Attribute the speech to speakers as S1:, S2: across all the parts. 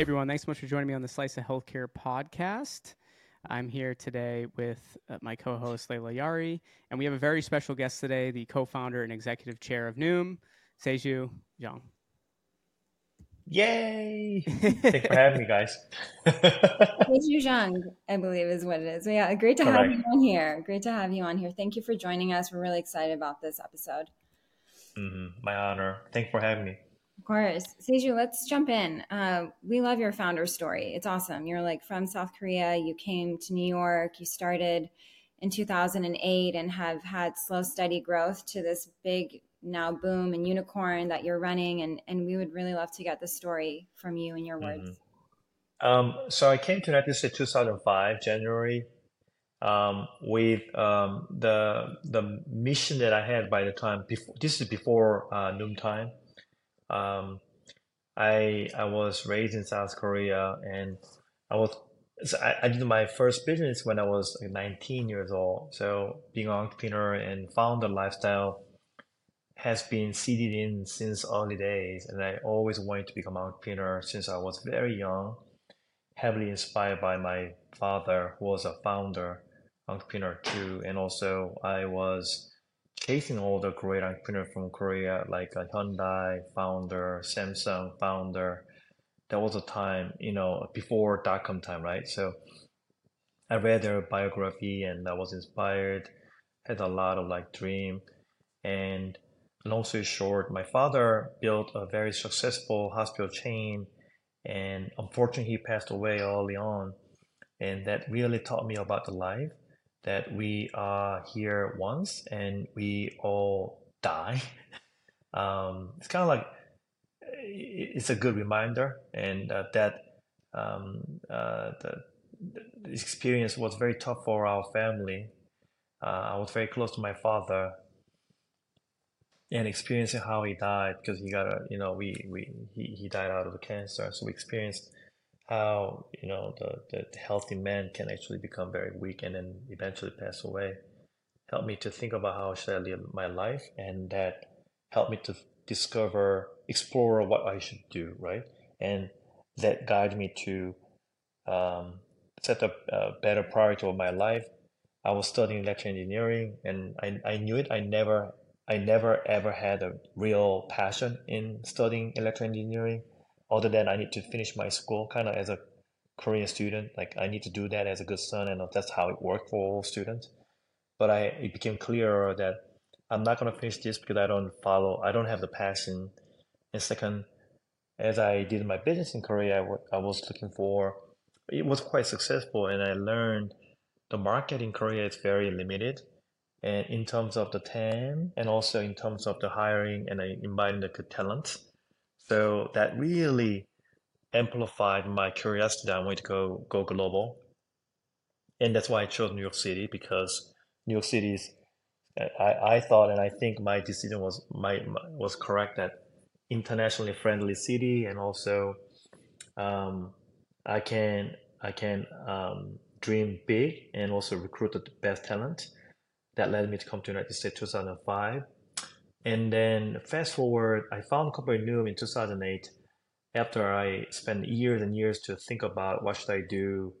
S1: Hey, everyone. Thanks so much for joining me on the Slice of Healthcare podcast. I'm here today with uh, my co host, Leila Yari, and we have a very special guest today, the co founder and executive chair of Noom, Saeju Jeong.
S2: Yay! Thanks for having me, guys.
S3: Saeju Jeong, I believe is what it is. But yeah, great to Correct. have you on here. Great to have you on here. Thank you for joining us. We're really excited about this episode.
S2: Mm-hmm. My honor. Thanks for having me.
S3: Of course. Saeju, let's jump in. Uh, we love your founder story. It's awesome. You're like from South Korea, you came to New York, you started in 2008 and have had slow, steady growth to this big now boom and unicorn that you're running. And, and we would really love to get the story from you in your words.
S2: Mm-hmm. Um, so I came to United States 2005, January, um, with um, the the mission that I had by the time. Before, this is before uh, Noom time um, I I was raised in South Korea, and I was so I, I did my first business when I was 19 years old. So being an entrepreneur and founder lifestyle has been seeded in since early days, and I always wanted to become an entrepreneur since I was very young. Heavily inspired by my father, who was a founder entrepreneur too, and also I was chasing all the great entrepreneurs from Korea, like a Hyundai founder, Samsung founder. That was a time, you know, before dot com time, right? So I read their biography and I was inspired, had a lot of like dream. And long story short, my father built a very successful hospital chain and unfortunately he passed away early on. And that really taught me about the life that we are here once and we all die. Um, it's kind of like it's a good reminder, and uh, that um, uh, the, the, experience was very tough for our family. Uh, I was very close to my father, and experiencing how he died because he got a you know we we he, he died out of cancer, so we experienced how you know the, the healthy man can actually become very weak and then eventually pass away. Helped me to think about how I should I live my life and that helped me to discover explore what I should do right? And that guided me to um, set up a better priority of my life. I was studying electrical engineering and I, I knew it. I never I never ever had a real passion in studying electrical engineering other than I need to finish my school kind of as a Korean student. Like I need to do that as a good son, and that's how it worked for all students. But I it became clearer that I'm not gonna finish this because I don't follow. I don't have the passion. And second, as I did my business in Korea, I, I was looking for. It was quite successful, and I learned the market in Korea is very limited, and in terms of the TAM, and also in terms of the hiring and inviting the good talent so that really amplified my curiosity that I wanted to go go global. And that's why I chose New York City because New York City is I, I thought and I think my decision was my, my was correct that internationally friendly city and also um, I can I can um, dream big and also recruit the best talent. That led me to come to United States 2005 and then fast forward, I found Company Noom in 2008 after I spent years and years to think about what should I do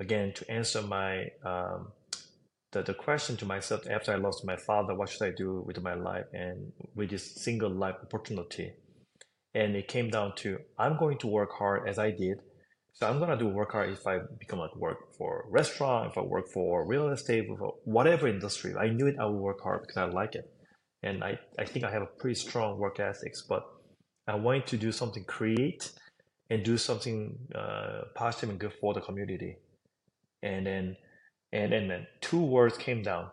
S2: again to answer my um, the, the question to myself after I lost my father, what should I do with my life and with this single life opportunity? And it came down to I'm going to work hard as I did. So I'm gonna do work hard if I become a work for restaurant, if I work for real estate, for whatever industry. I knew it I would work hard because I like it and I, I think I have a pretty strong work ethics, but I wanted to do something create and do something uh, positive and good for the community. And then, and then, then two words came down.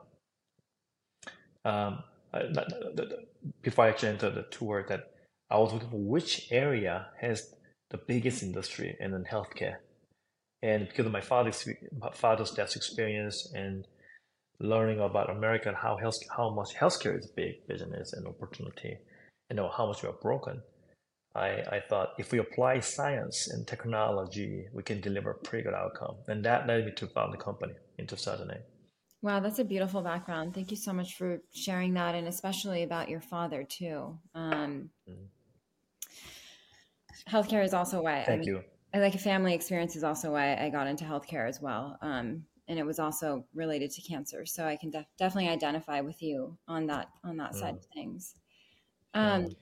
S2: Um, not, before I actually entered the two words that I was looking for which area has the biggest industry and then healthcare. And because of my father's father's death experience and learning about America and how health, how much healthcare is a big business and opportunity, and know how much we are broken. I, I thought if we apply science and technology, we can deliver a pretty good outcome. And that led me to found the company in 2008.
S3: Wow, that's a beautiful background. Thank you so much for sharing that, and especially about your father too. Um, mm-hmm. Healthcare is also why.
S2: Thank I mean,
S3: you. I like a family experience is also why I got into healthcare as well. Um, and it was also related to cancer. So I can def- definitely identify with you on that, on that mm. side of things. Um, mm.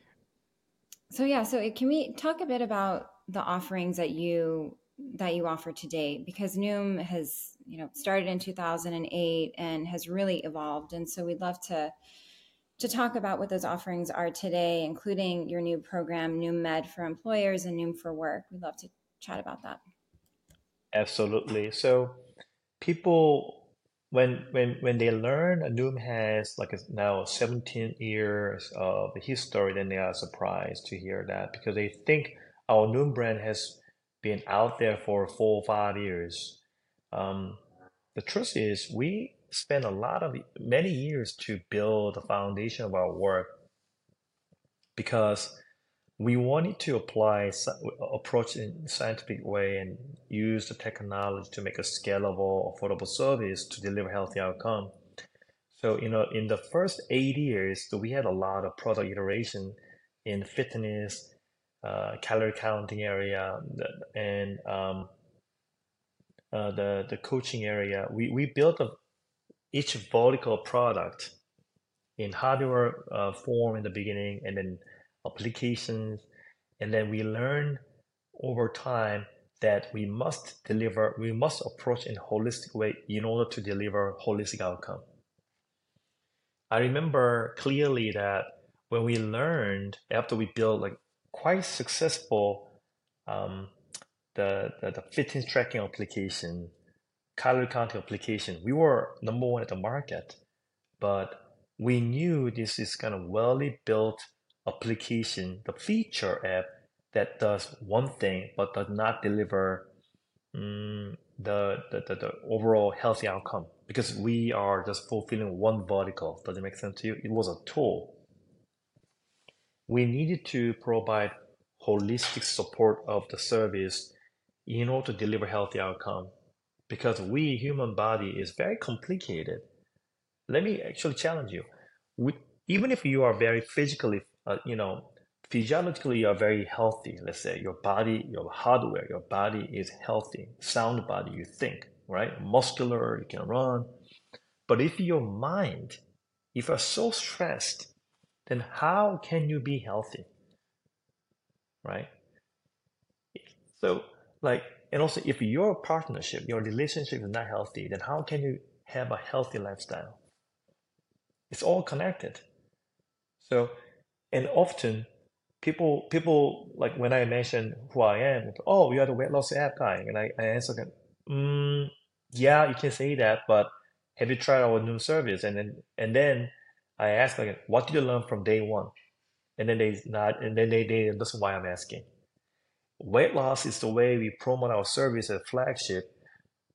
S3: so yeah, so can we talk a bit about the offerings that you, that you offer today? Because Noom has, you know, started in 2008 and has really evolved. And so we'd love to, to talk about what those offerings are today, including your new program, Noom Med for employers and Noom for work. We'd love to chat about that.
S2: Absolutely. So people when when when they learn Noom has like a, now 17 years of history, then they are surprised to hear that because they think our Noom brand has been out there for four or five years. Um, the truth is, we spent a lot of many years to build the foundation of our work because we wanted to apply approach in scientific way and use the technology to make a scalable affordable service to deliver healthy outcome. So you know in the first eight years we had a lot of product iteration in fitness uh, calorie counting area and um, uh, the the coaching area. We, we built a, each vertical product in hardware uh, form in the beginning and then applications and then we learn over time that we must deliver we must approach in a holistic way in order to deliver holistic outcome. I remember clearly that when we learned after we built like quite successful um, the, the, the fitness tracking application calorie counting application we were number one at the market. But we knew this is kind of well built application, the feature app that does one thing but does not deliver um, the, the, the, the, overall healthy outcome because we are just fulfilling one vertical. Does it make sense to you? It was a tool. We needed to provide holistic support of the service in order to deliver healthy outcome because we human body is very complicated. Let me actually challenge you. We, even if you are very physically uh, you know, physiologically you're very healthy. Let's say your body, your hardware, your body is healthy, sound body, you think, right? Muscular, you can run. But if your mind, if you're so stressed, then how can you be healthy? Right? So, like, and also if your partnership, your relationship is not healthy, then how can you have a healthy lifestyle? It's all connected. So and often people people like when I mention who I am, oh, you are the weight loss app guy, and I, I answer them, mm, yeah, you can say that, but have you tried our new service? And then and then I ask like, what did you learn from day one? And then they not, and then they they that's why I'm asking. Weight loss is the way we promote our service as flagship,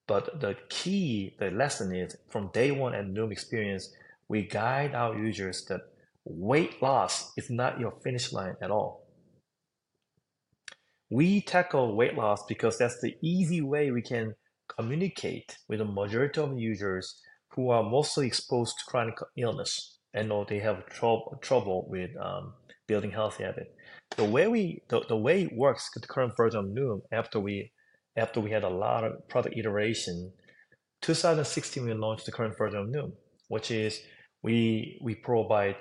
S2: but the key, the lesson is from day one at Noom Experience, we guide our users that weight loss is not your finish line at all. We tackle weight loss because that's the easy way we can communicate with the majority of users who are mostly exposed to chronic illness and know they have trouble trouble with um, building healthy habit. The way we the, the way it works with the current version of Noom after we after we had a lot of product iteration, 2016 we launched the current version of Noom, which is we we provide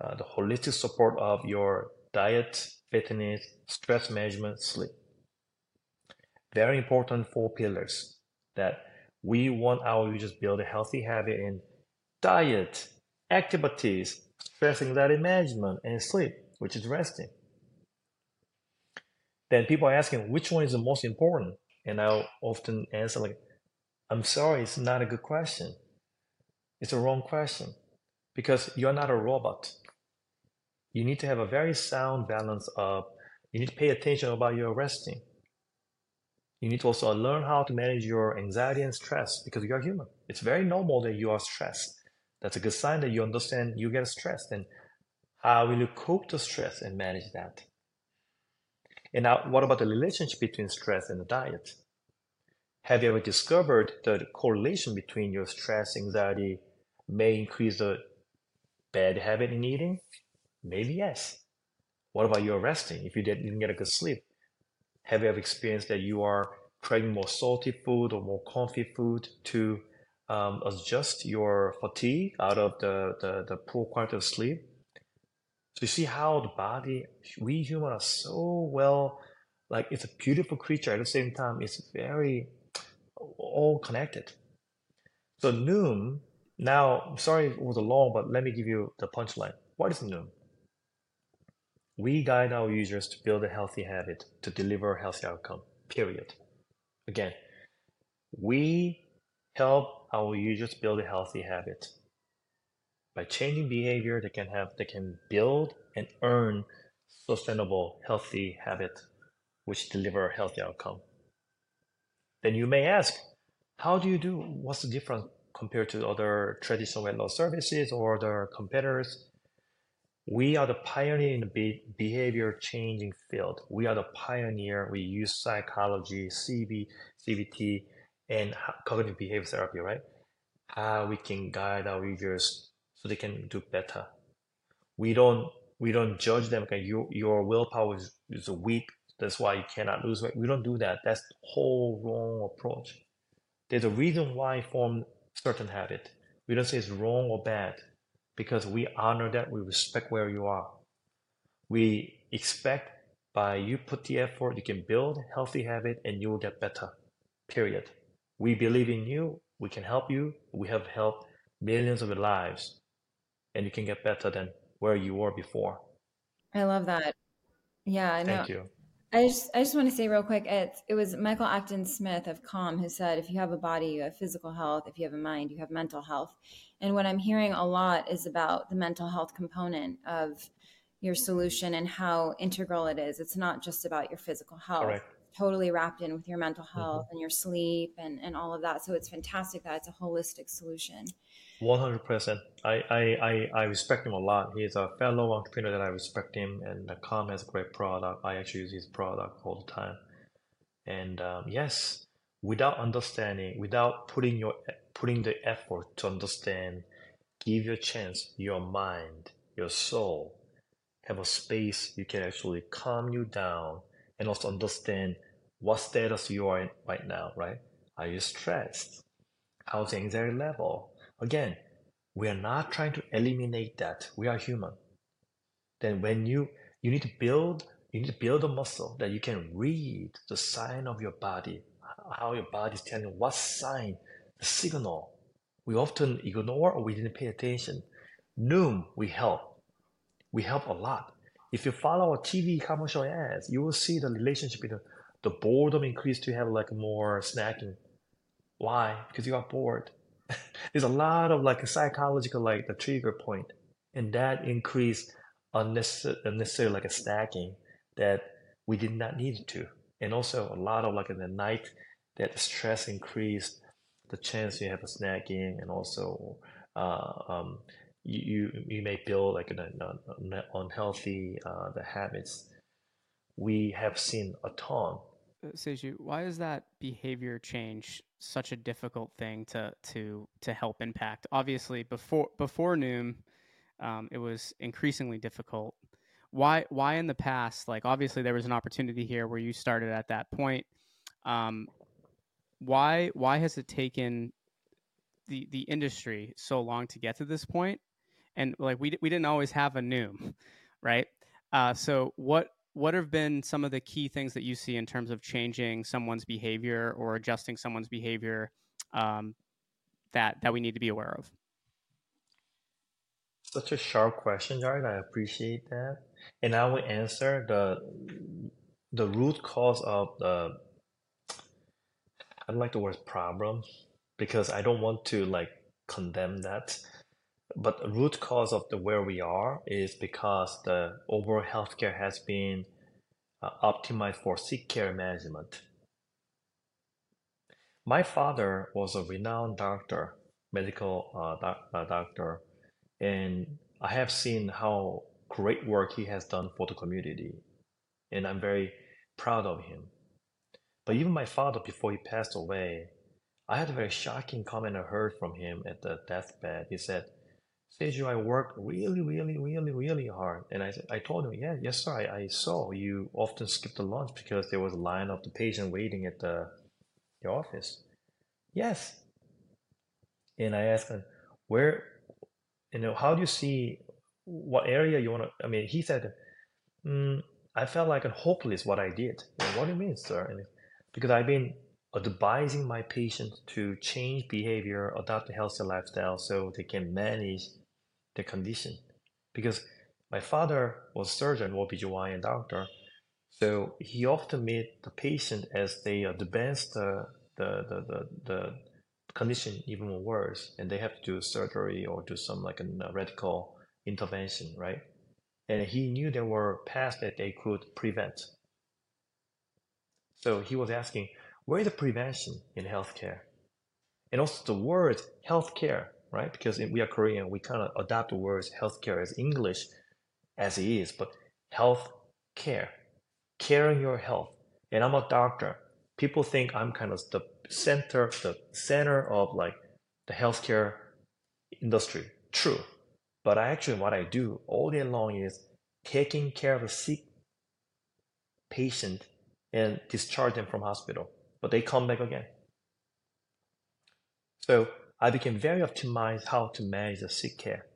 S2: uh, the holistic support of your diet, fitness, stress management, sleep. Very important four pillars that we want our users build a healthy habit in diet, activities, stress anxiety management, and sleep, which is resting. Then people are asking which one is the most important, and I'll often answer like, "I'm sorry, it's not a good question. It's a wrong question because you're not a robot you need to have a very sound balance of you need to pay attention about your resting. You need to also learn how to manage your anxiety and stress because you are human. It's very normal that you are stressed. That's a good sign that you understand you get stressed and how will you cope the stress and manage that? And now, what about the relationship between stress and the diet? Have you ever discovered the correlation between your stress, anxiety may increase the bad habit in eating Maybe yes. What about your resting if you didn't get a good sleep? Have you ever experienced that you are craving more salty food or more comfy food to um, adjust your fatigue out of the, the, the poor quality of sleep? So you see how the body, we humans are so well, like it's a beautiful creature at the same time, it's very all connected. So Noom, now, sorry it was a long, but let me give you the punchline. What is Noom? We guide our users to build a healthy habit to deliver a healthy outcome, period. Again, we help our users build a healthy habit. By changing behavior, they can have they can build and earn sustainable, healthy habit, which deliver a healthy outcome. Then you may ask, how do you do? What's the difference compared to other traditional weight loss services or other competitors? We are the pioneer in the behavior changing field. We are the pioneer. We use psychology, CB, CBT, and cognitive behavior therapy, right? How we can guide our users so they can do better. We don't we don't judge them. Okay, your your willpower is, is weak. That's why you cannot lose weight. We don't do that. That's the whole wrong approach. There's a reason why form certain habit. We don't say it's wrong or bad because we honor that. We respect where you are. We expect by you put the effort, you can build healthy habit and you will get better. Period. We believe in you. We can help you. We have helped millions of lives and you can get better than where you were before.
S3: I love that. Yeah, I know.
S2: Thank you.
S3: I just I just want to say real quick, it it was Michael Acton Smith of Calm who said if you have a body, you have physical health. If you have a mind, you have mental health. And what I'm hearing a lot is about the mental health component of your solution and how integral it is. It's not just about your physical health.
S2: Correct.
S3: Totally wrapped in with your mental mm-hmm. health mm-hmm. and your sleep and, and all of that. So it's fantastic that it's a holistic solution.
S2: One hundred percent. I, I, I, I respect him a lot. He's a fellow entrepreneur that I respect him, and Calm has a great product. I actually use his product all the time. And um, yes, without understanding, without putting your putting the effort to understand, give your chance, your mind, your soul, have a space you can actually calm you down and also understand what status you are in right now. Right? Are you stressed? How's the anxiety level? Again, we are not trying to eliminate that. We are human. Then when you you need to build you need to build a muscle that you can read the sign of your body, how your body is telling what sign, the signal. We often ignore or we didn't pay attention. Noom, we help. We help a lot. If you follow a TV commercial ads, you will see the relationship between the boredom increase to have like more snacking. Why? Because you are bored. there's a lot of like a psychological like the trigger point and that increase unnecessary, unnecessary like a snacking that we did not need to and also a lot of like in the night that stress increased the chance you have a snacking and also uh, um, you, you may build like an, an unhealthy uh, the habits we have seen a ton
S1: uh, Saeju, why is that behavior change such a difficult thing to to to help impact? Obviously, before before Noom, um, it was increasingly difficult. Why why in the past? Like obviously, there was an opportunity here where you started at that point. Um, why why has it taken the the industry so long to get to this point? And like we we didn't always have a Noom, right? Uh, so what what have been some of the key things that you see in terms of changing someone's behavior or adjusting someone's behavior um, that that we need to be aware of?
S2: Such a sharp question, Jared. I appreciate that, and I will answer the the root cause of the. I don't like the word problem because I don't want to like condemn that but the root cause of the where we are is because the overall healthcare has been uh, optimized for sick care management. My father was a renowned doctor, medical uh, doc- uh, doctor, and I have seen how great work he has done for the community, and I'm very proud of him. But even my father, before he passed away, I had a very shocking comment I heard from him at the deathbed. He said, Saeju, I worked really, really, really, really hard. And I, I told him, yeah, yes, sir. I, I saw you often skip the lunch because there was a line of the patient waiting at the, the office. Yes. And I asked him, where, you know, how do you see what area you want to, I mean, he said, mm, I felt like a hopeless what I did. What do you mean, sir? And because I've been advising my patients to change behavior, adopt a healthy lifestyle so they can manage the condition. Because my father was surgeon, or OBGYN doctor, so he often meet the patient as they advance the, the, the, the, the condition even worse and they have to do surgery or do some like a uh, radical intervention, right? And he knew there were paths that they could prevent. So he was asking, where is the prevention in healthcare? And also the word healthcare, right? Because we are Korean, we kind of adapt the words healthcare as English as it is, but health care, caring your health. And I'm a doctor. People think I'm kind of the center, the center of like the healthcare industry. True. But I actually, what I do all day long is taking care of a sick patient and discharge them from hospital but they come back again. So I became very optimized how to manage the sick care.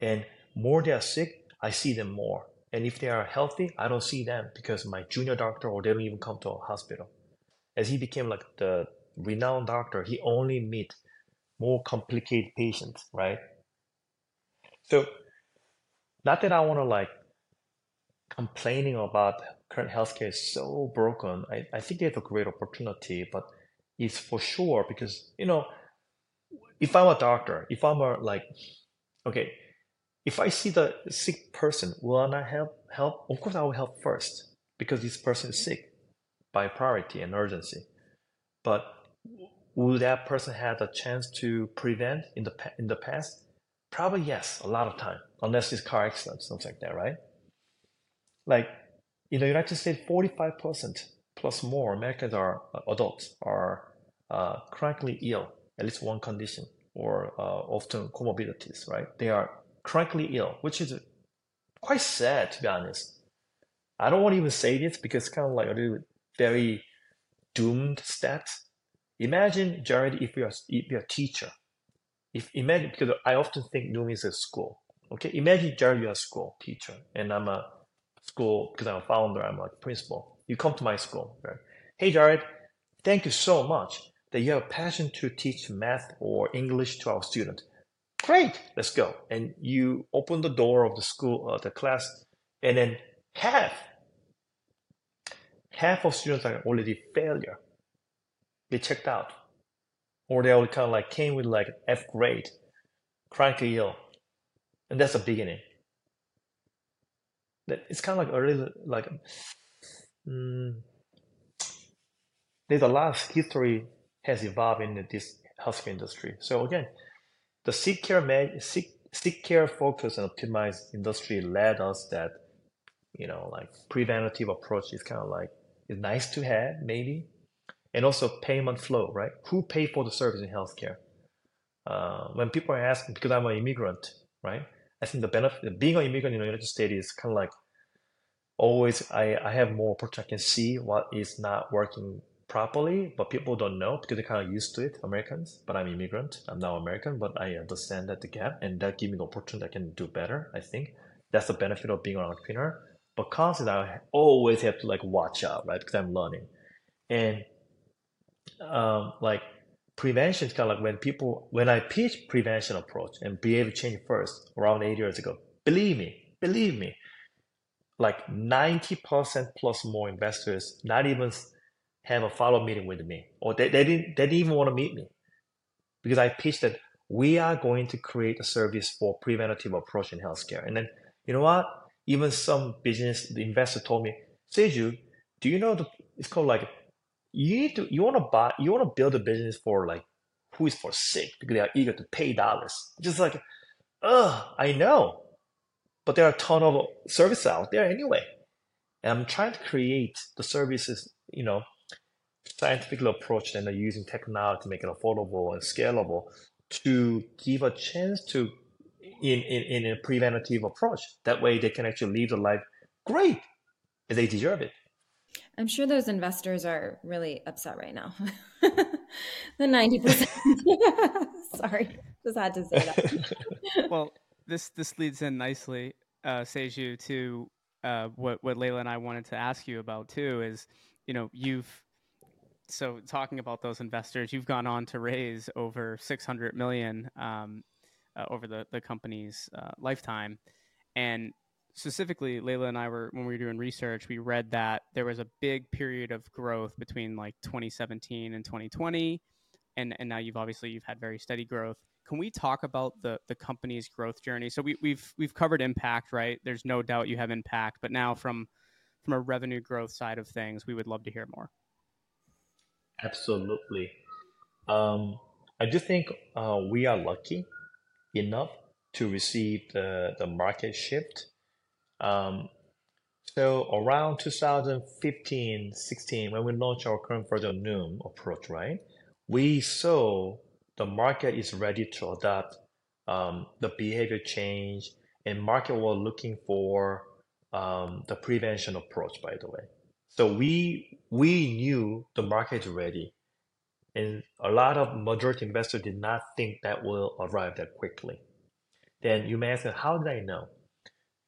S2: And more they are sick, I see them more. And if they are healthy, I don't see them because my junior doctor or they don't even come to a hospital. As he became like the renowned doctor, he only meet more complicated patients, right? So not that I want to like complaining about current healthcare is so broken. I, I think it's a great opportunity, but it's for sure because, you know, if I'm a doctor, if I'm a like, okay, if I see the sick person, will I help? Help? Of course, I will help first because this person is sick by priority and urgency. But will that person have a chance to prevent in the in the past? Probably yes, a lot of time, unless it's car accident, something like that, right? Like in the United States, 45% plus more Americans are uh, adults are uh, chronically ill, at least one condition, or uh, often comorbidities, right? They are chronically ill, which is quite sad to be honest. I don't want to even say this because it's kind of like a very doomed stats. Imagine, Jared, if you're if you're a teacher. If imagine because I often think Noom is a school. Okay, imagine Jared, you're a school teacher, and I'm a school because I'm a founder, I'm a principal. You come to my school, right? Hey, Jared, thank you so much that you have a passion to teach math or English to our students. Great, let's go. And you open the door of the school, uh, the class, and then half, half of students are already failure. They checked out, or they all kind of like came with like F grade, chronically ill, and that's the beginning That it's kind of like early like mm, there's a lot of history has evolved in this healthcare industry. So again, the sick care sick care focus and optimized industry led us that you know like preventative approach is kind of like is nice to have maybe, and also payment flow, right? Who pay for the service in healthcare? Uh, when people are asking, because I'm an immigrant, right? I think the benefit being an immigrant in the United States is kind of like always I, I have more opportunity. I can see what is not working properly, but people don't know because they're kind of used to it, Americans. But I'm immigrant. I'm now American, but I understand that the gap and that give me the opportunity I can do better, I think. That's the benefit of being an entrepreneur. But constantly I always have to like watch out, right? Because I'm learning. And um, like prevention is kind of like when people when I pitch prevention approach and behavior change first around eight years ago, believe me, believe me, like 90% plus more investors not even have a follow meeting with me or they, they didn't they didn't even want to meet me. Because i pitched that we are going to create a service for preventative approach in healthcare. And then you know what? Even some business the investor told me Saeju do you know the it's called like you need to you want to buy you want to build a business for like who is for sick because they are eager to pay dollars. Just like oh i know. But there are a ton of services out there anyway. And I'm trying to create the services, you know, scientific approach and using technology to make it affordable and scalable to give a chance to in, in, in a preventative approach. That way they can actually live the life great. As they deserve it.
S3: I'm sure those investors are really upset right now. the 90%. Sorry, just had to say that.
S1: well, this this leads in nicely, uh, Saeju, to uh, what what Leila and I wanted to ask you about too. Is you know you've so talking about those investors, you've gone on to raise over 600 million um, uh, over the the company's uh, lifetime, and specifically, Leila and I were when we were doing research, we read that there was a big period of growth between like 2017 and 2020, and and now you've obviously you've had very steady growth. Can we talk about the the company's growth journey? So we, we've we've covered impact, right? There's no doubt you have impact, but now from from a revenue growth side of things, we would love to hear more.
S2: Absolutely. Um, I do think uh, we are lucky enough to receive the, the market shift. Um, so around 2015, 16, when we launched our current version Noom approach, right? We saw the market is ready to adopt um, the behavior change and market was looking for um, the prevention approach, by the way. So we we knew the market is ready, and a lot of majority investors did not think that will arrive that quickly. Then you may ask, how did I know?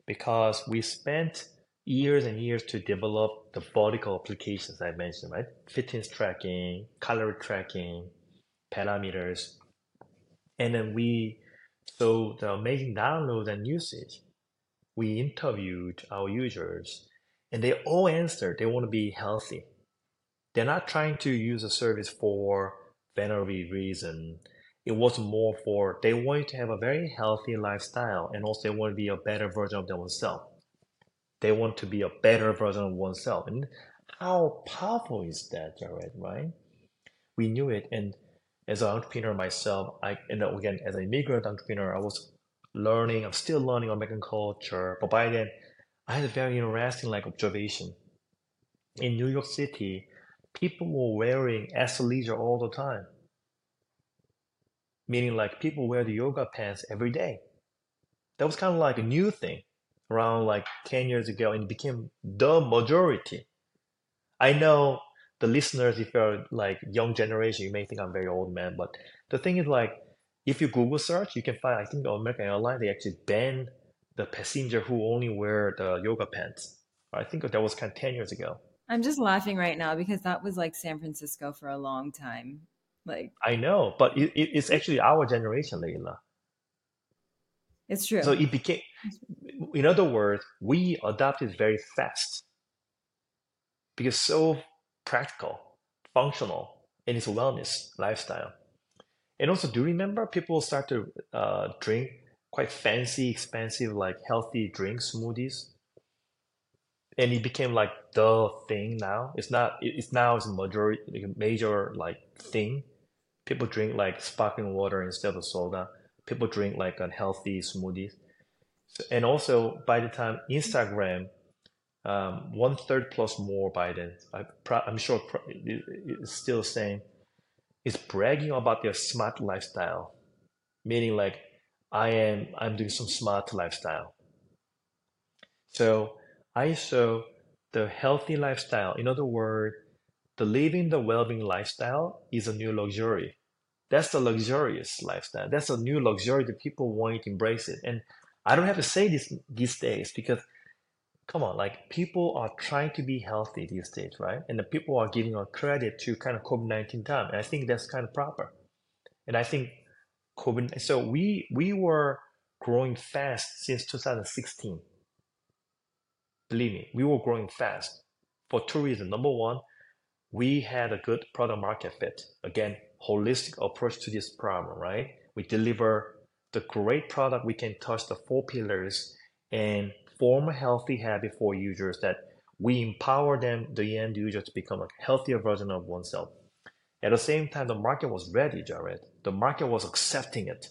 S2: Because we spent years and years to develop the vertical applications I mentioned, right? Fitness tracking, calorie tracking, parameters, and then we saw the amazing downloads and usage. We interviewed our users and they all answered they want to be healthy. They're not trying to use a service for vanity reason. It was more for they want to have a very healthy lifestyle and also they want to be a better version of themselves. They want to be a better version of oneself. And how powerful is that, Jared, right? We knew it. And as an entrepreneur myself, I and again as an immigrant entrepreneur, I was learning, I'm still learning American culture, but by then I had a very interesting like observation. In New York City, people were wearing athleisure all the time. Meaning like people wear the yoga pants every day. That was kind of like a new thing around like 10 years ago and it became the majority. I know the listeners, if you're like young generation, you may think I'm very old man, but the thing is like, if you Google search, you can find, I think American Airlines, they actually banned the passenger who only wear the yoga pants. I think that was kind of 10 years ago.
S3: I'm just laughing right now because that was like San Francisco for a long time. Like
S2: I know, but it, it, it's actually our generation, Leila.
S3: It's true.
S2: So it became, in other words, we adopted very fast because so practical, functional, and it's a wellness lifestyle. And also, do you remember people start to uh, drink quite fancy, expensive, like healthy drink smoothies. And it became like the thing now. It's not. It's now it's a majority, major like thing. People drink like sparkling water instead of soda. People drink like unhealthy smoothies. So, and also, by the time Instagram, um, one third plus more by then, I, am sure it's still same, is bragging about their smart lifestyle, meaning like I am I'm doing some smart lifestyle. So I the healthy lifestyle. In other words, the living the well-being lifestyle is a new luxury. That's the luxurious lifestyle. That's a new luxury that people want to embrace it. And I don't have to say this these days because come on, like people are trying to be healthy these days, right? And the people are giving a credit to kind of COVID-19 time. And I think that's kind of proper. And I think COVID. So we we were growing fast since 2016. Believe me, we were growing fast for two reasons. Number one, we had a good product market fit. Again, holistic approach to this problem, right? We deliver the great product. We can touch the four pillars and form a healthy habit for users that we empower them, the end user, to become a healthier version of oneself. At the same time, the market was ready, Jared. The market was accepting it.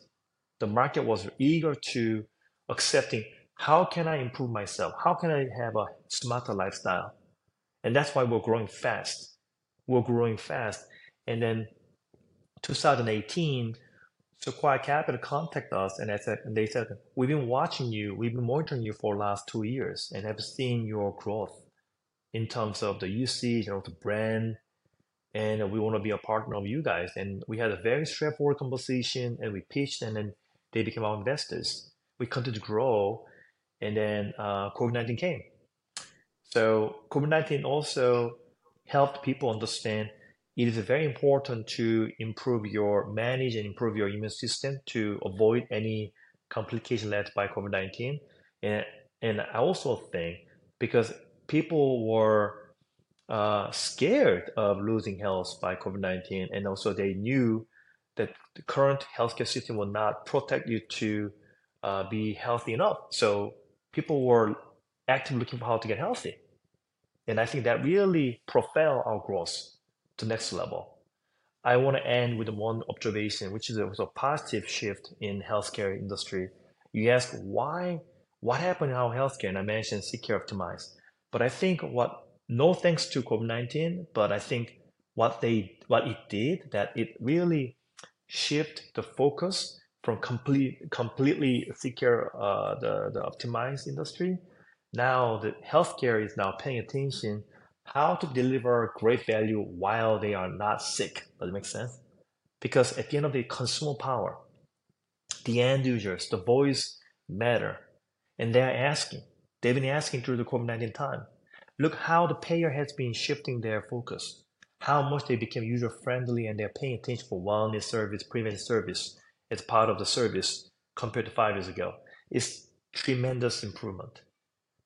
S2: The market was eager to accepting how can I improve myself? How can I have a smarter lifestyle? And that's why we're growing fast. We're growing fast. And then 2018, Sequoia Capital contacted us and, said, and they said, We've been watching you, we've been monitoring you for the last two years and have seen your growth in terms of the usage and of the brand. And we want to be a partner of you guys. And we had a very straightforward conversation and we pitched, and then they became our investors. We continued to grow, and then uh, COVID 19 came. So, COVID 19 also helped people understand it is very important to improve your manage and improve your immune system to avoid any complication led by COVID-19. And, and I also think because people were uh, scared of losing health by COVID-19 and also they knew that the current healthcare system will not protect you to uh, be healthy enough. So people were actively looking for how to get healthy. And I think that really propelled our growth to next level. I want to end with one observation, which is a, a positive shift in healthcare industry. You ask why, what happened in our healthcare? And I mentioned seek care Optimize. But I think what, no thanks to COVID-19, but I think what they, what it did, that it really shift the focus from complete, completely secure uh, the, the optimized industry. Now the healthcare is now paying attention how to deliver great value while they are not sick. Does it make sense? Because at the end of the consumer power, the end users, the voice matter. And they're asking, they've been asking through the COVID-19 time. Look how the payer has been shifting their focus, how much they became user friendly and they're paying attention for wellness service, preventive service as part of the service compared to five years ago. It's tremendous improvement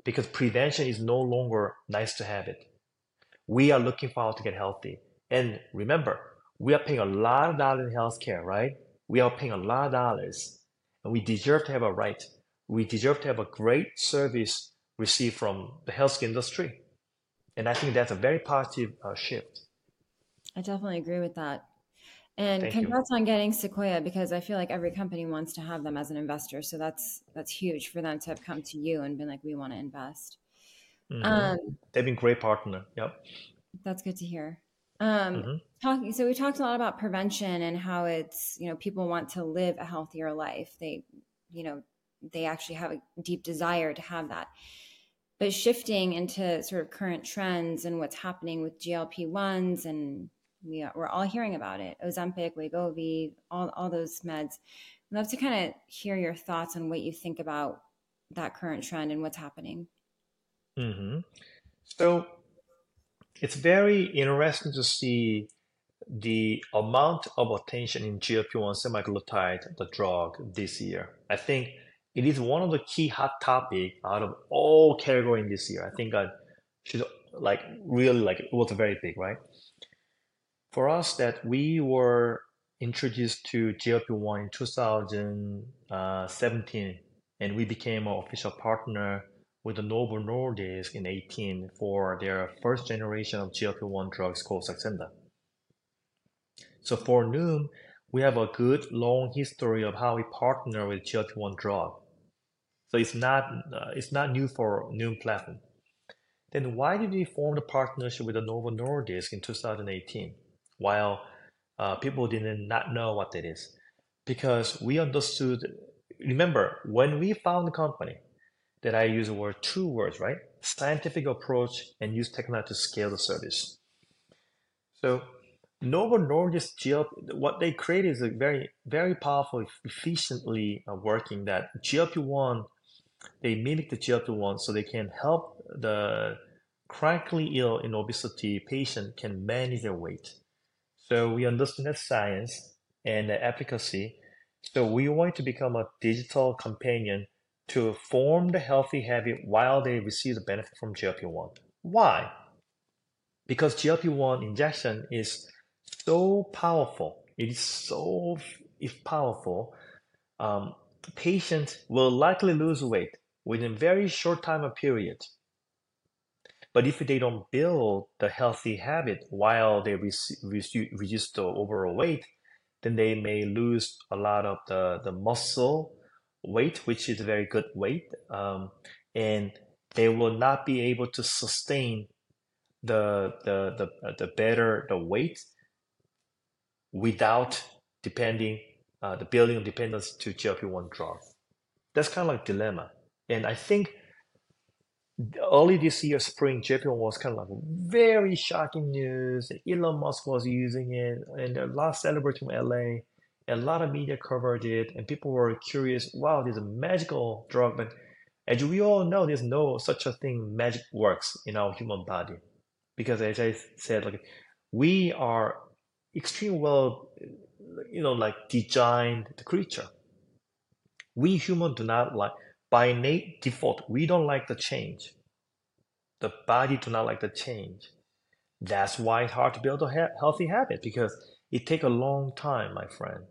S2: because prevention is no longer nice to have it we are looking for to get healthy. And remember, we are paying a lot of dollars in healthcare, right? We are paying a lot of dollars, and we deserve to have a right. We deserve to have a great service received from the healthcare industry. And I think that's a very positive uh, shift.
S3: I definitely agree with that. And Thank congrats you. on getting Sequoia because I feel like every company wants to have them as an investor. So that's that's huge for them to have come to you and been like, we want to invest.
S2: Mm-hmm. Um, They've been great partner. Yep.
S3: That's good to hear. Um, mm-hmm. Talking, so we talked a lot about prevention and how it's you know people want to live a healthier life. They, you know, they actually have a deep desire to have that. But shifting into sort of current trends and what's happening with GLP ones and we, we're all hearing about it, Ozempic, Wegovy, all all those meds. I'd love to kind of hear your thoughts on what you think about that current trend and what's happening.
S2: Mm-hmm. So it's very interesting to see the amount of attention in GLP-1 semaglutide, the drug, this year. I think it is one of the key hot topic out of all category this year. I think I should like really like it was very big, right? For us, that we were introduced to GLP-1 in 2017, and we became an official partner with the Novo Nordisk in 18 for their first generation of GLP-1 drugs called Saxenda. So for Noom, we have a good long history of how we partner with GLP-1 drug. So it's not uh, it's not new for Noom platform. Then why did we form the partnership with the Novo Nordisk in 2018 while uh, people didn't not know what it is Because we understood. Remember when we found the company, that I use the word two words, right? Scientific approach and use technology to scale the service. So Novo Nordisk GLP, what they create is a very, very powerful, efficiently uh, working that GLP-1, they mimic the GLP-1 so they can help the chronically ill in obesity patient can manage their weight. So we understand science and the efficacy. So we want to become a digital companion to form the healthy habit while they receive the benefit from GLP-1. Why? Because GLP-1 injection is so powerful. It is so if powerful. Um, patient will likely lose weight within very short time of period. But if they don't build the healthy habit while they reduce the overall weight, then they may lose a lot of the, the muscle weight, which is a very good weight, um, and they will not be able to sustain the the the, the better the weight without depending uh, the building of dependence to GLP-1 drug. That's kind of like dilemma. And I think early this year, spring, GLP-1 was kind of like very shocking news. Elon Musk was using it, and lot of celebrities from LA, a lot of media covered it, and people were curious. Wow, there's a magical drug, but as we all know, there's no such a thing. Magic works in our human body, because as I said, like we are extremely well, you know, like designed the creature. We human do not like by innate default, we don't like the change. The body do not like the change. That's why it's hard to build a healthy habit because it takes a long time, my friend.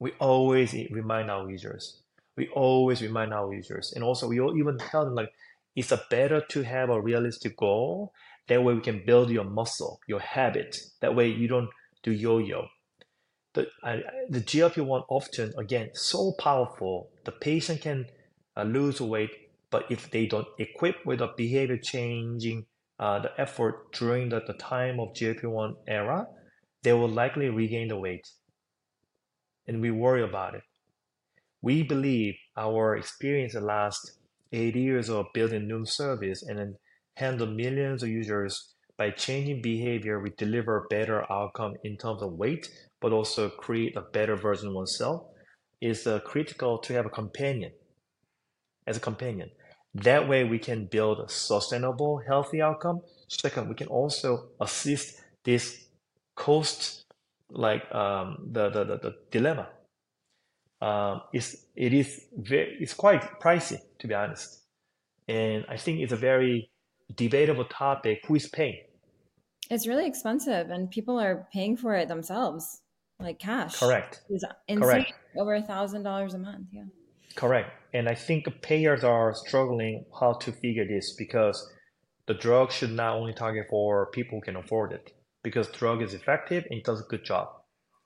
S2: We always remind our users. We always remind our users, and also we even tell them like it's a better to have a realistic goal. That way we can build your muscle, your habit. That way you don't do yo-yo the, uh, the GLP-1 often, again, so powerful, the patient can uh, lose weight, but if they don't equip with a behavior changing uh, the effort during the, the time of GLP-1 era, they will likely regain the weight. And we worry about it. We believe our experience the last eight years of building new service and then handle millions of users by changing behavior, we deliver better outcome in terms of weight, but also create a better version of oneself. Is uh, critical to have a companion as a companion. That way, we can build a sustainable, healthy outcome. Second, we can also assist this cost, like um, the, the, the, the dilemma. Um, it's, it is very, it's quite pricey, to be honest. And I think it's a very debatable topic. Who is paying?
S3: It's really expensive, and people are paying for it themselves, like cash.
S2: Correct.
S3: It's insane. Correct. Over a thousand dollars a month. Yeah.
S2: Correct. And I think payers are struggling how to figure this because the drug should not only target for people who can afford it because drug is effective and it does a good job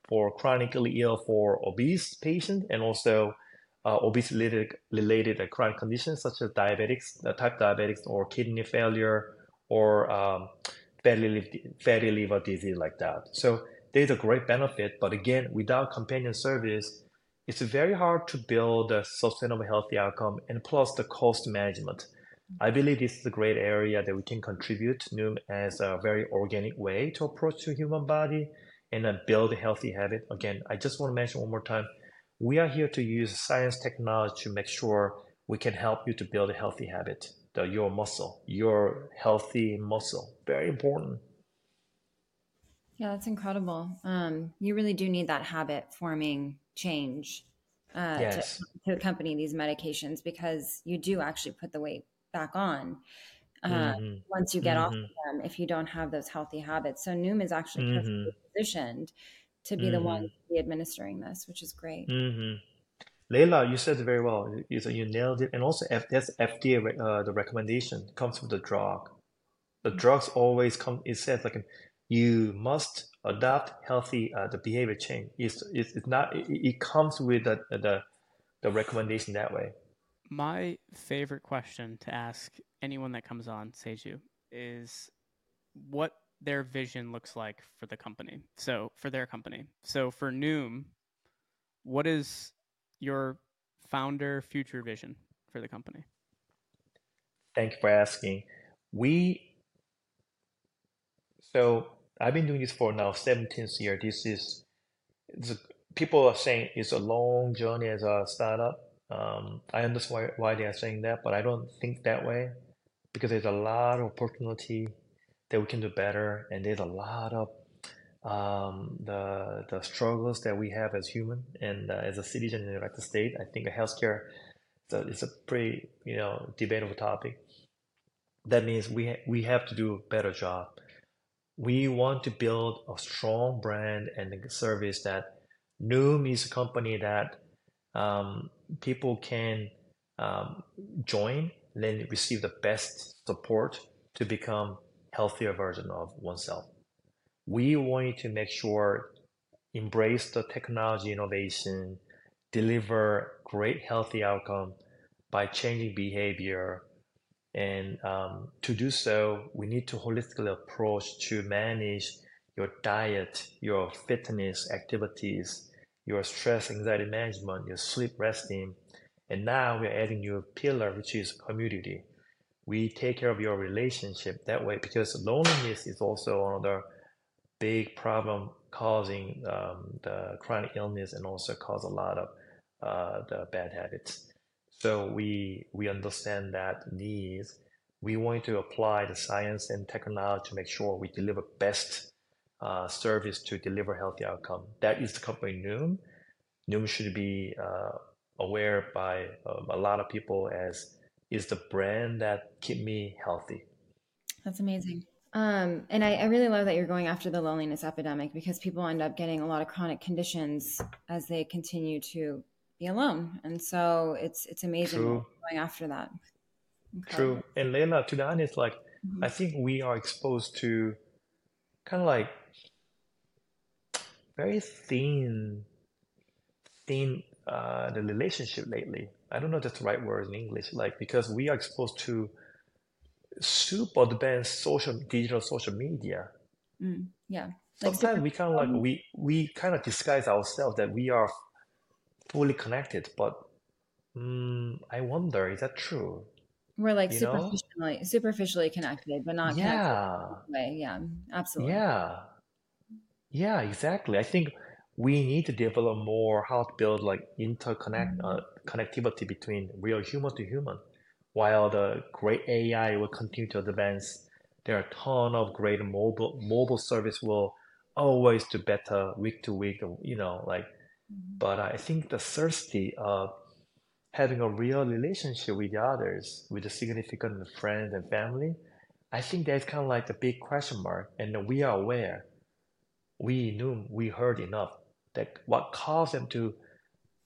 S2: for chronically ill, for obese patients, and also uh, obesity related chronic conditions such as diabetics, uh, type diabetics, or kidney failure, or um, fatty liver, fatty liver disease like that. So there's a great benefit, but again, without companion service, it's very hard to build a sustainable healthy outcome and plus the cost management. I believe this is a great area that we can contribute Noom as a very organic way to approach the human body and then build a healthy habit. Again, I just want to mention one more time, we are here to use science technology to make sure we can help you to build a healthy habit the your muscle, your healthy muscle. Very important.
S3: Yeah, that's incredible. Um, you really do need that habit forming change uh, yes. to, to, accompany these medications because you do actually put the weight back on uh, mm-hmm. once you get mm-hmm. off of them if you don't have those healthy habits. So Noom is actually mm-hmm. positioned to be the one mm-hmm. to be administering this, which is great.
S2: Mm-hmm. Leila, you said it very well. You, you nailed it. And also, F, that's FDA, uh, the recommendation comes with the drug. The drugs always come, it says like you must adopt healthy, uh, the behavior change. It's, it's, it's not, it, it comes with the, the, the recommendation that way.
S1: My favorite question to ask anyone that comes on Saeju is what their vision looks like for the company. So for their company. So for Noom, what is your founder future vision for the company?
S2: Thank you for asking. We so I've been doing this for now 17th year. This is people are saying it's a long journey as a startup. Um, I understand why, why they are saying that, but I don't think that way because there's a lot of opportunity that we can do better, and there's a lot of um, the the struggles that we have as human and uh, as a citizen in the United States. I think healthcare a, is a pretty you know debatable topic. That means we ha- we have to do a better job. We want to build a strong brand and a service that Noom is a company that um, people can um, join, then receive the best support to become healthier version of oneself we want to make sure embrace the technology innovation, deliver great healthy outcome by changing behavior. And um, to do so, we need to holistically approach to manage your diet, your fitness activities, your stress, anxiety management, your sleep, resting. And now we're adding new pillar, which is community. We take care of your relationship that way because loneliness is also another big problem causing um, the chronic illness and also cause a lot of uh, the bad habits. So we we understand that needs. We want to apply the science and technology to make sure we deliver best uh, service to deliver healthy outcome. That is the company Noom. Noom should be uh, aware by um, a lot of people as is the brand that keep me healthy.
S3: That's amazing. Um, and I, I, really love that you're going after the loneliness epidemic because people end up getting a lot of chronic conditions as they continue to be alone, and so it's it's amazing going after that.
S2: Okay. True, and Leila, to be honest, like mm-hmm. I think we are exposed to kind of like very thin, thin uh, the relationship lately. I don't know if that's the right word in English, like because we are exposed to super advanced social digital social media.
S3: Mm, yeah.
S2: Like Sometimes super- we kind of like we we kind of disguise ourselves that we are fully connected, but mm, I wonder is that true?
S3: We're like you superficially know? superficially connected, but not yeah. Way. Yeah, absolutely.
S2: Yeah. Yeah, exactly. I think we need to develop more how to build like interconnect mm-hmm. uh, connectivity between real human to human while the great AI will continue to advance, there are a ton of great mobile mobile service will always do better week to week. You know, like. But I think the thirsty of having a real relationship with the others, with the significant friends and family, I think that's kind of like the big question mark. And we are aware, we knew, we heard enough that what caused them to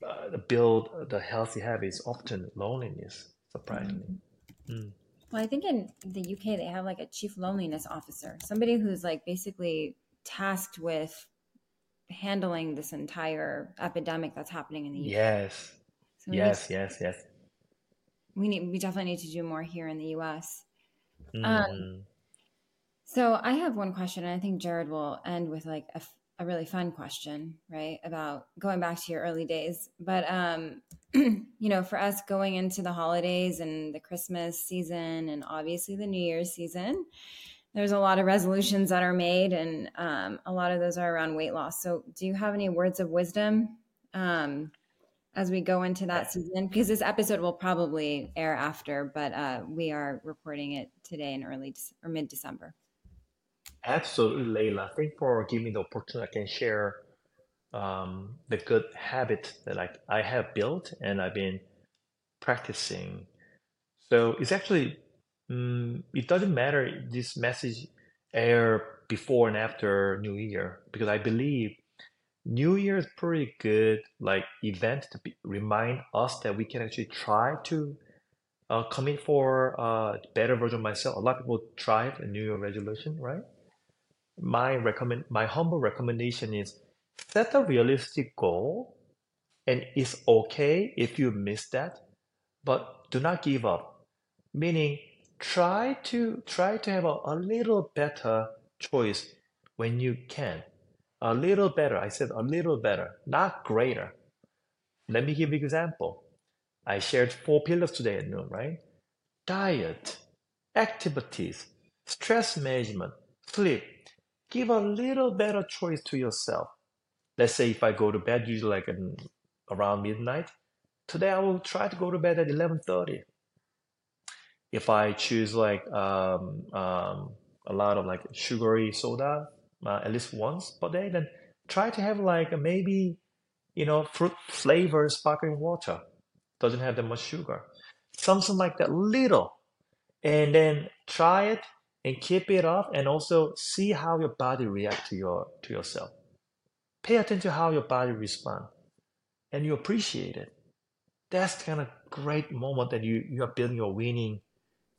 S2: uh, build the healthy habits often loneliness surprisingly. Mm.
S3: Well, I think in the UK they have like a chief loneliness officer, somebody who's like basically tasked with handling this entire epidemic that's happening in the UK.
S2: Yes. So yes, yes, yes.
S3: We need we definitely need to do more here in the US. Mm. Um, so I have one question, and I think Jared will end with like a, a really fun question, right? About going back to your early days. But um, you know, for us going into the holidays and the Christmas season and obviously the New Year's season, there's a lot of resolutions that are made, and um, a lot of those are around weight loss. So, do you have any words of wisdom um, as we go into that season? Because this episode will probably air after, but uh, we are recording it today in early or mid December.
S2: Absolutely, Leila. Thank you for giving me the opportunity. I can share um, the good habit that I, I have built and I've been practicing. So it's actually, um, it doesn't matter this message air before and after New Year because I believe New Year is pretty good like event to be, remind us that we can actually try to uh, commit for a uh, better version of myself. A lot of people try a New Year resolution, right? My recommend, my humble recommendation is set a realistic goal and it's okay if you miss that but do not give up meaning try to try to have a, a little better choice when you can. A little better i said a little better not greater. Let me give you an example. I shared four pillars today at Noom right? Diet activities stress management sleep. Give a little better choice to yourself. Let's say if I go to bed usually like in, around midnight, today I will try to go to bed at 11:30. If I choose like um, um, a lot of like sugary soda uh, at least once per day, then try to have like maybe you know fruit flavored sparkling water. Doesn't have that much sugar, something like that little, and then try it and keep it up, and also see how your body react to your to yourself. Pay attention to how your body responds and you appreciate it. That's kind of great moment that you, you are building your winning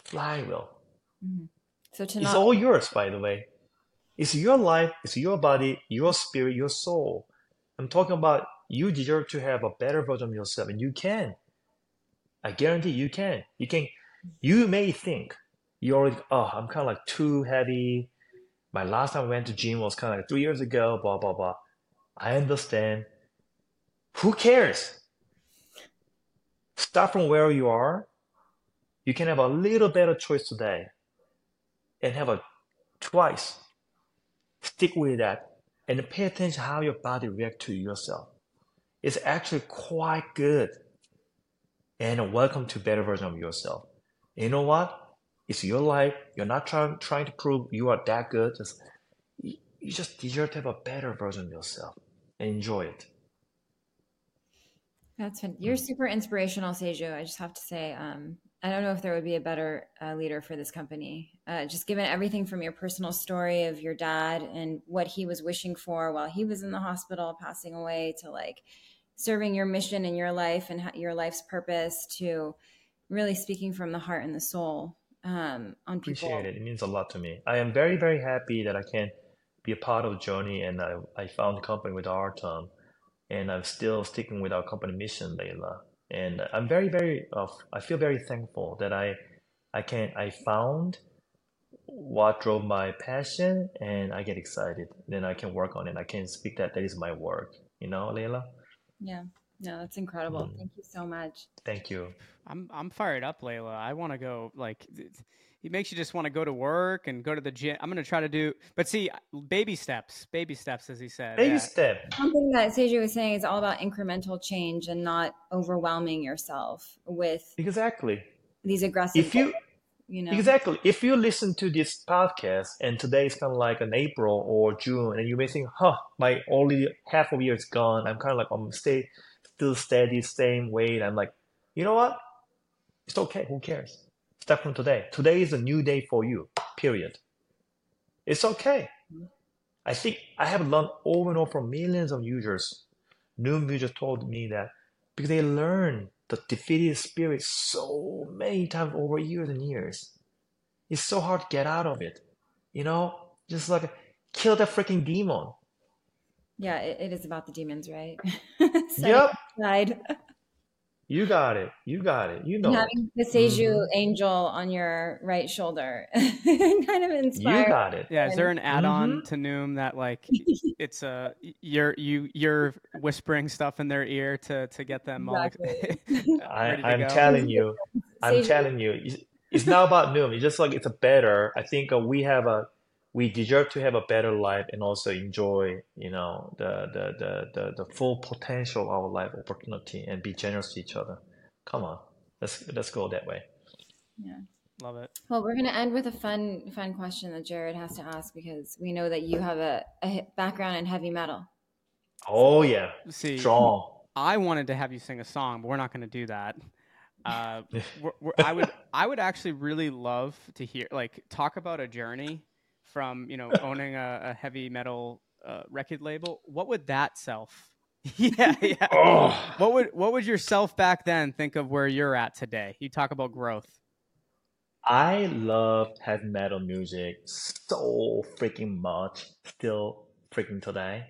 S2: flywheel. Mm-hmm. So to it's not... all yours, by the way. It's your life, it's your body, your spirit, your soul. I'm talking about you deserve to have a better version of yourself, and you can. I guarantee you can. You can. You may think you're already. Oh, I'm kind of like too heavy. My last time I went to gym was kind of like three years ago. Blah blah blah. I understand. Who cares? Start from where you are. You can have a little better choice today and have a twice. Stick with that and pay attention how your body reacts to yourself. It's actually quite good. And welcome to better version of yourself. You know what? It's your life. You're not trying trying to prove you are that good. Just you, you just deserve to have a better version of yourself and enjoy it.
S3: That's fun. You're super inspirational, Saeju. I just have to say, um, I don't know if there would be a better uh, leader for this company. Uh, just given everything from your personal story of your dad and what he was wishing for while he was in the hospital, passing away, to like serving your mission in your life and your life's purpose, to really speaking from the heart and the soul um, on people.
S2: Appreciate it. It means a lot to me. I am very, very happy that I can be a part of the journey and I, I found a company with our Artem and I'm still sticking with our company mission, Leila. And I'm very, very, uh, I feel very thankful that I, I can, I found what drove my passion and I get excited. Then I can work on it. I can speak that that is my work. You know, Leila?
S3: Yeah. No, that's incredible. Mm. Thank you so much.
S2: Thank you.
S1: I'm I'm fired up, Leila. I want to go like it makes you just want to go to work and go to the gym. I'm going to try to do, but see, baby steps, baby steps, as he said.
S2: Baby yeah. step.
S3: Something that Saeju was saying is all about incremental change and not overwhelming yourself with
S2: exactly
S3: these aggressive.
S2: If you, you know, exactly, if you listen to this podcast and today is kind of like an April or June, and you may think, "Huh, my only half of year is gone." I'm kind of like I'm stay still steady, same weight. I'm like, you know what? It's okay. Who cares? Start from today. Today is a new day for you, period. It's okay. I think I have learned over and over from millions of users. New users told me that because they learn the defeated spirit so many times over years and years. It's so hard to get out of it. You know, just like kill that freaking demon.
S3: Yeah, it, it is about the demons, right?
S2: yep. You got it. You got it. You know.
S3: Having the Saeju mm-hmm. angel on your right shoulder kind of inspired.
S2: You got it.
S1: Yeah. Is there an add-on mm-hmm. to Noom that like it's a you're you you're whispering stuff in their ear to to get them exactly.
S2: all I, I'm telling you. I'm telling you. It's not about Noom. It's just like it's a better. I think uh, we have a we deserve to have a better life and also enjoy you know the the the the, the full potential of our life opportunity and be generous to each other. Come on. Let's let's go that way.
S3: Yeah.
S1: Love it.
S3: Well we're going to end with a fun fun question that jared has to ask because we know that you have a, a background in heavy metal.
S2: Oh yeah.
S1: See
S2: strong.
S1: I wanted to have you sing a song but we're not going to do that. Uh, we're, we're, I would I would actually really love to hear like talk about a journey from you know owning a, a heavy metal uh, record label, what would that self? yeah, yeah. Oh. What would what would yourself back then think of where you're at today? You talk about growth.
S2: I love heavy metal music so freaking much, still freaking today.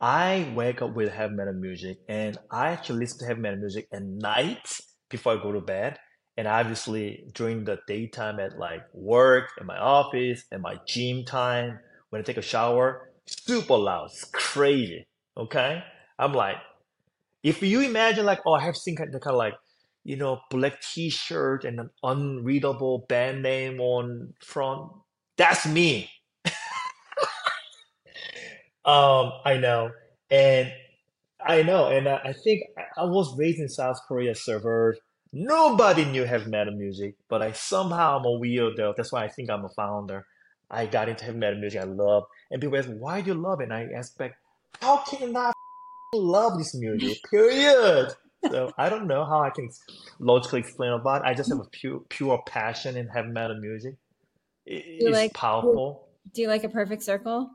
S2: I wake up with heavy metal music and I actually listen to heavy metal music at night before I go to bed. And obviously during the daytime at like work, in my office, and my gym time, when I take a shower, super loud. It's crazy. Okay. I'm like, if you imagine like, oh, I have seen kind of, kind of like, you know, black t-shirt and an unreadable band name on front. That's me. um, I know. And I know. And I, I think I was raised in South Korea, server Nobody knew heavy metal music, but I somehow I'm a weirdo. That's why I think I'm a founder. I got into heavy metal music. I love, and people ask, "Why do you love it?" And I ask back, "How can you not love this music?" Period. so I don't know how I can logically explain about it. I just have a pure pure passion in heavy metal music. It, it's like, powerful.
S3: Do you like a perfect circle?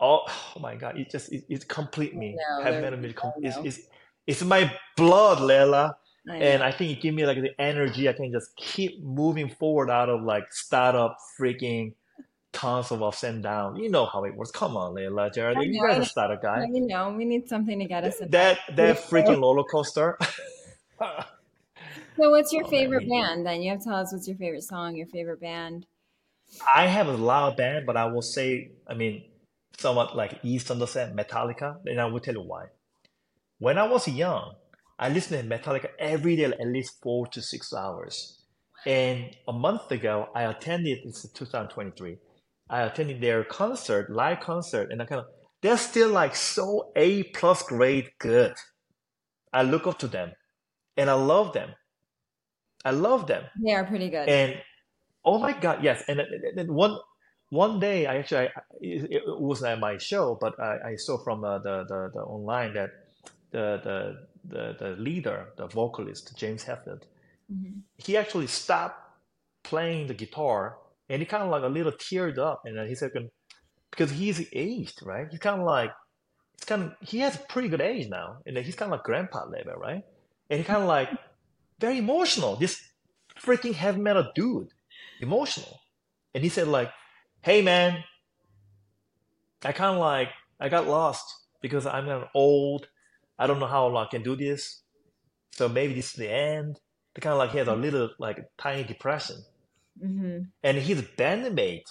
S2: Oh, oh my god! It just it, it complete me. No, heavy metal music. It's, it's, it's my blood, Leila and I think it gave me like the energy. I can just keep moving forward out of like startup freaking tons of ups and downs. You know how it works. Come on, Leila, Jared. You guys a startup guy.
S3: You know, we need something to get us.
S2: That that freaking roller coaster.
S3: so, what's your oh, favorite band? Then you have to tell us what's your favorite song, your favorite band.
S2: I have a lot of band, but I will say, I mean, somewhat like East Understand Metallica, and I will tell you why when I was young, I listen to Metallica every day, at least four to six hours. And a month ago, I attended, it's 2023, I attended their concert, live concert, and I kind of, they're still like so A plus grade good. I look up to them and I love them. I love them.
S3: They are pretty good.
S2: And oh my God, yes. And then one, one day I actually, I, it, it wasn't at my show, but I, I saw from uh, the, the, the online that the, the, the, the leader, the vocalist, James Hetfield, mm-hmm. he actually stopped playing the guitar and he kind of like a little teared up. And then he said, because he's aged, right? He's kind of like, it's kind of, he has a pretty good age now. And he's kind of like grandpa level, right? And he kind of like, very emotional. This freaking heavy metal dude, emotional. And he said like, hey man, I kind of like, I got lost because I'm an old. I don't know how long I can do this. So maybe this is the end. The kind of like he has a little like tiny depression. Mm-hmm. And his bandmate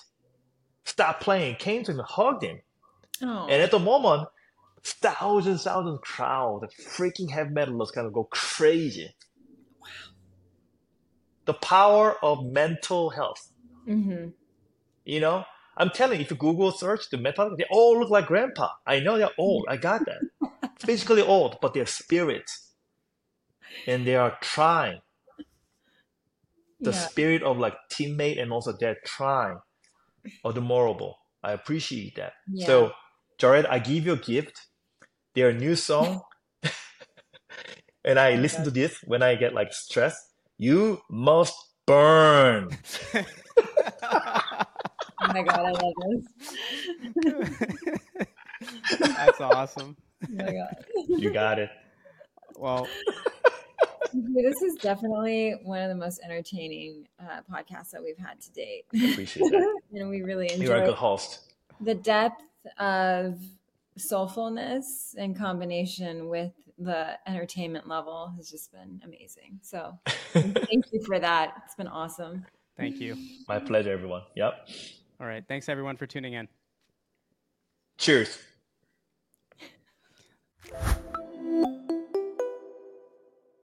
S2: stopped playing, came to him, hugged him. Oh. And at the moment, thousands, thousands crowd, the freaking heavy metalers kind of go crazy. Wow. The power of mental health. Mm-hmm. You know, I'm telling you, if you Google search the metal, they all look like grandpa. I know they're old. I got that. Physically old, but they're spirits. And they are trying the yeah. spirit of like teammate and also they're trying admirable. I appreciate that. Yeah. So, Jared, I give you a gift. Their new song, and I oh listen God. to this when I get like stressed. You must burn.
S3: Oh my God, I love
S1: this. That's awesome. Oh my
S2: God. You got it.
S1: Well,
S3: this is definitely one of the most entertaining uh, podcasts that we've had to date.
S2: Appreciate that.
S3: and we really enjoy
S2: You're a good host.
S3: The depth of soulfulness in combination with the entertainment level has just been amazing. So thank you for that. It's been awesome.
S1: Thank you.
S2: My pleasure, everyone. Yep.
S1: All right. Thanks, everyone, for tuning in.
S2: Cheers.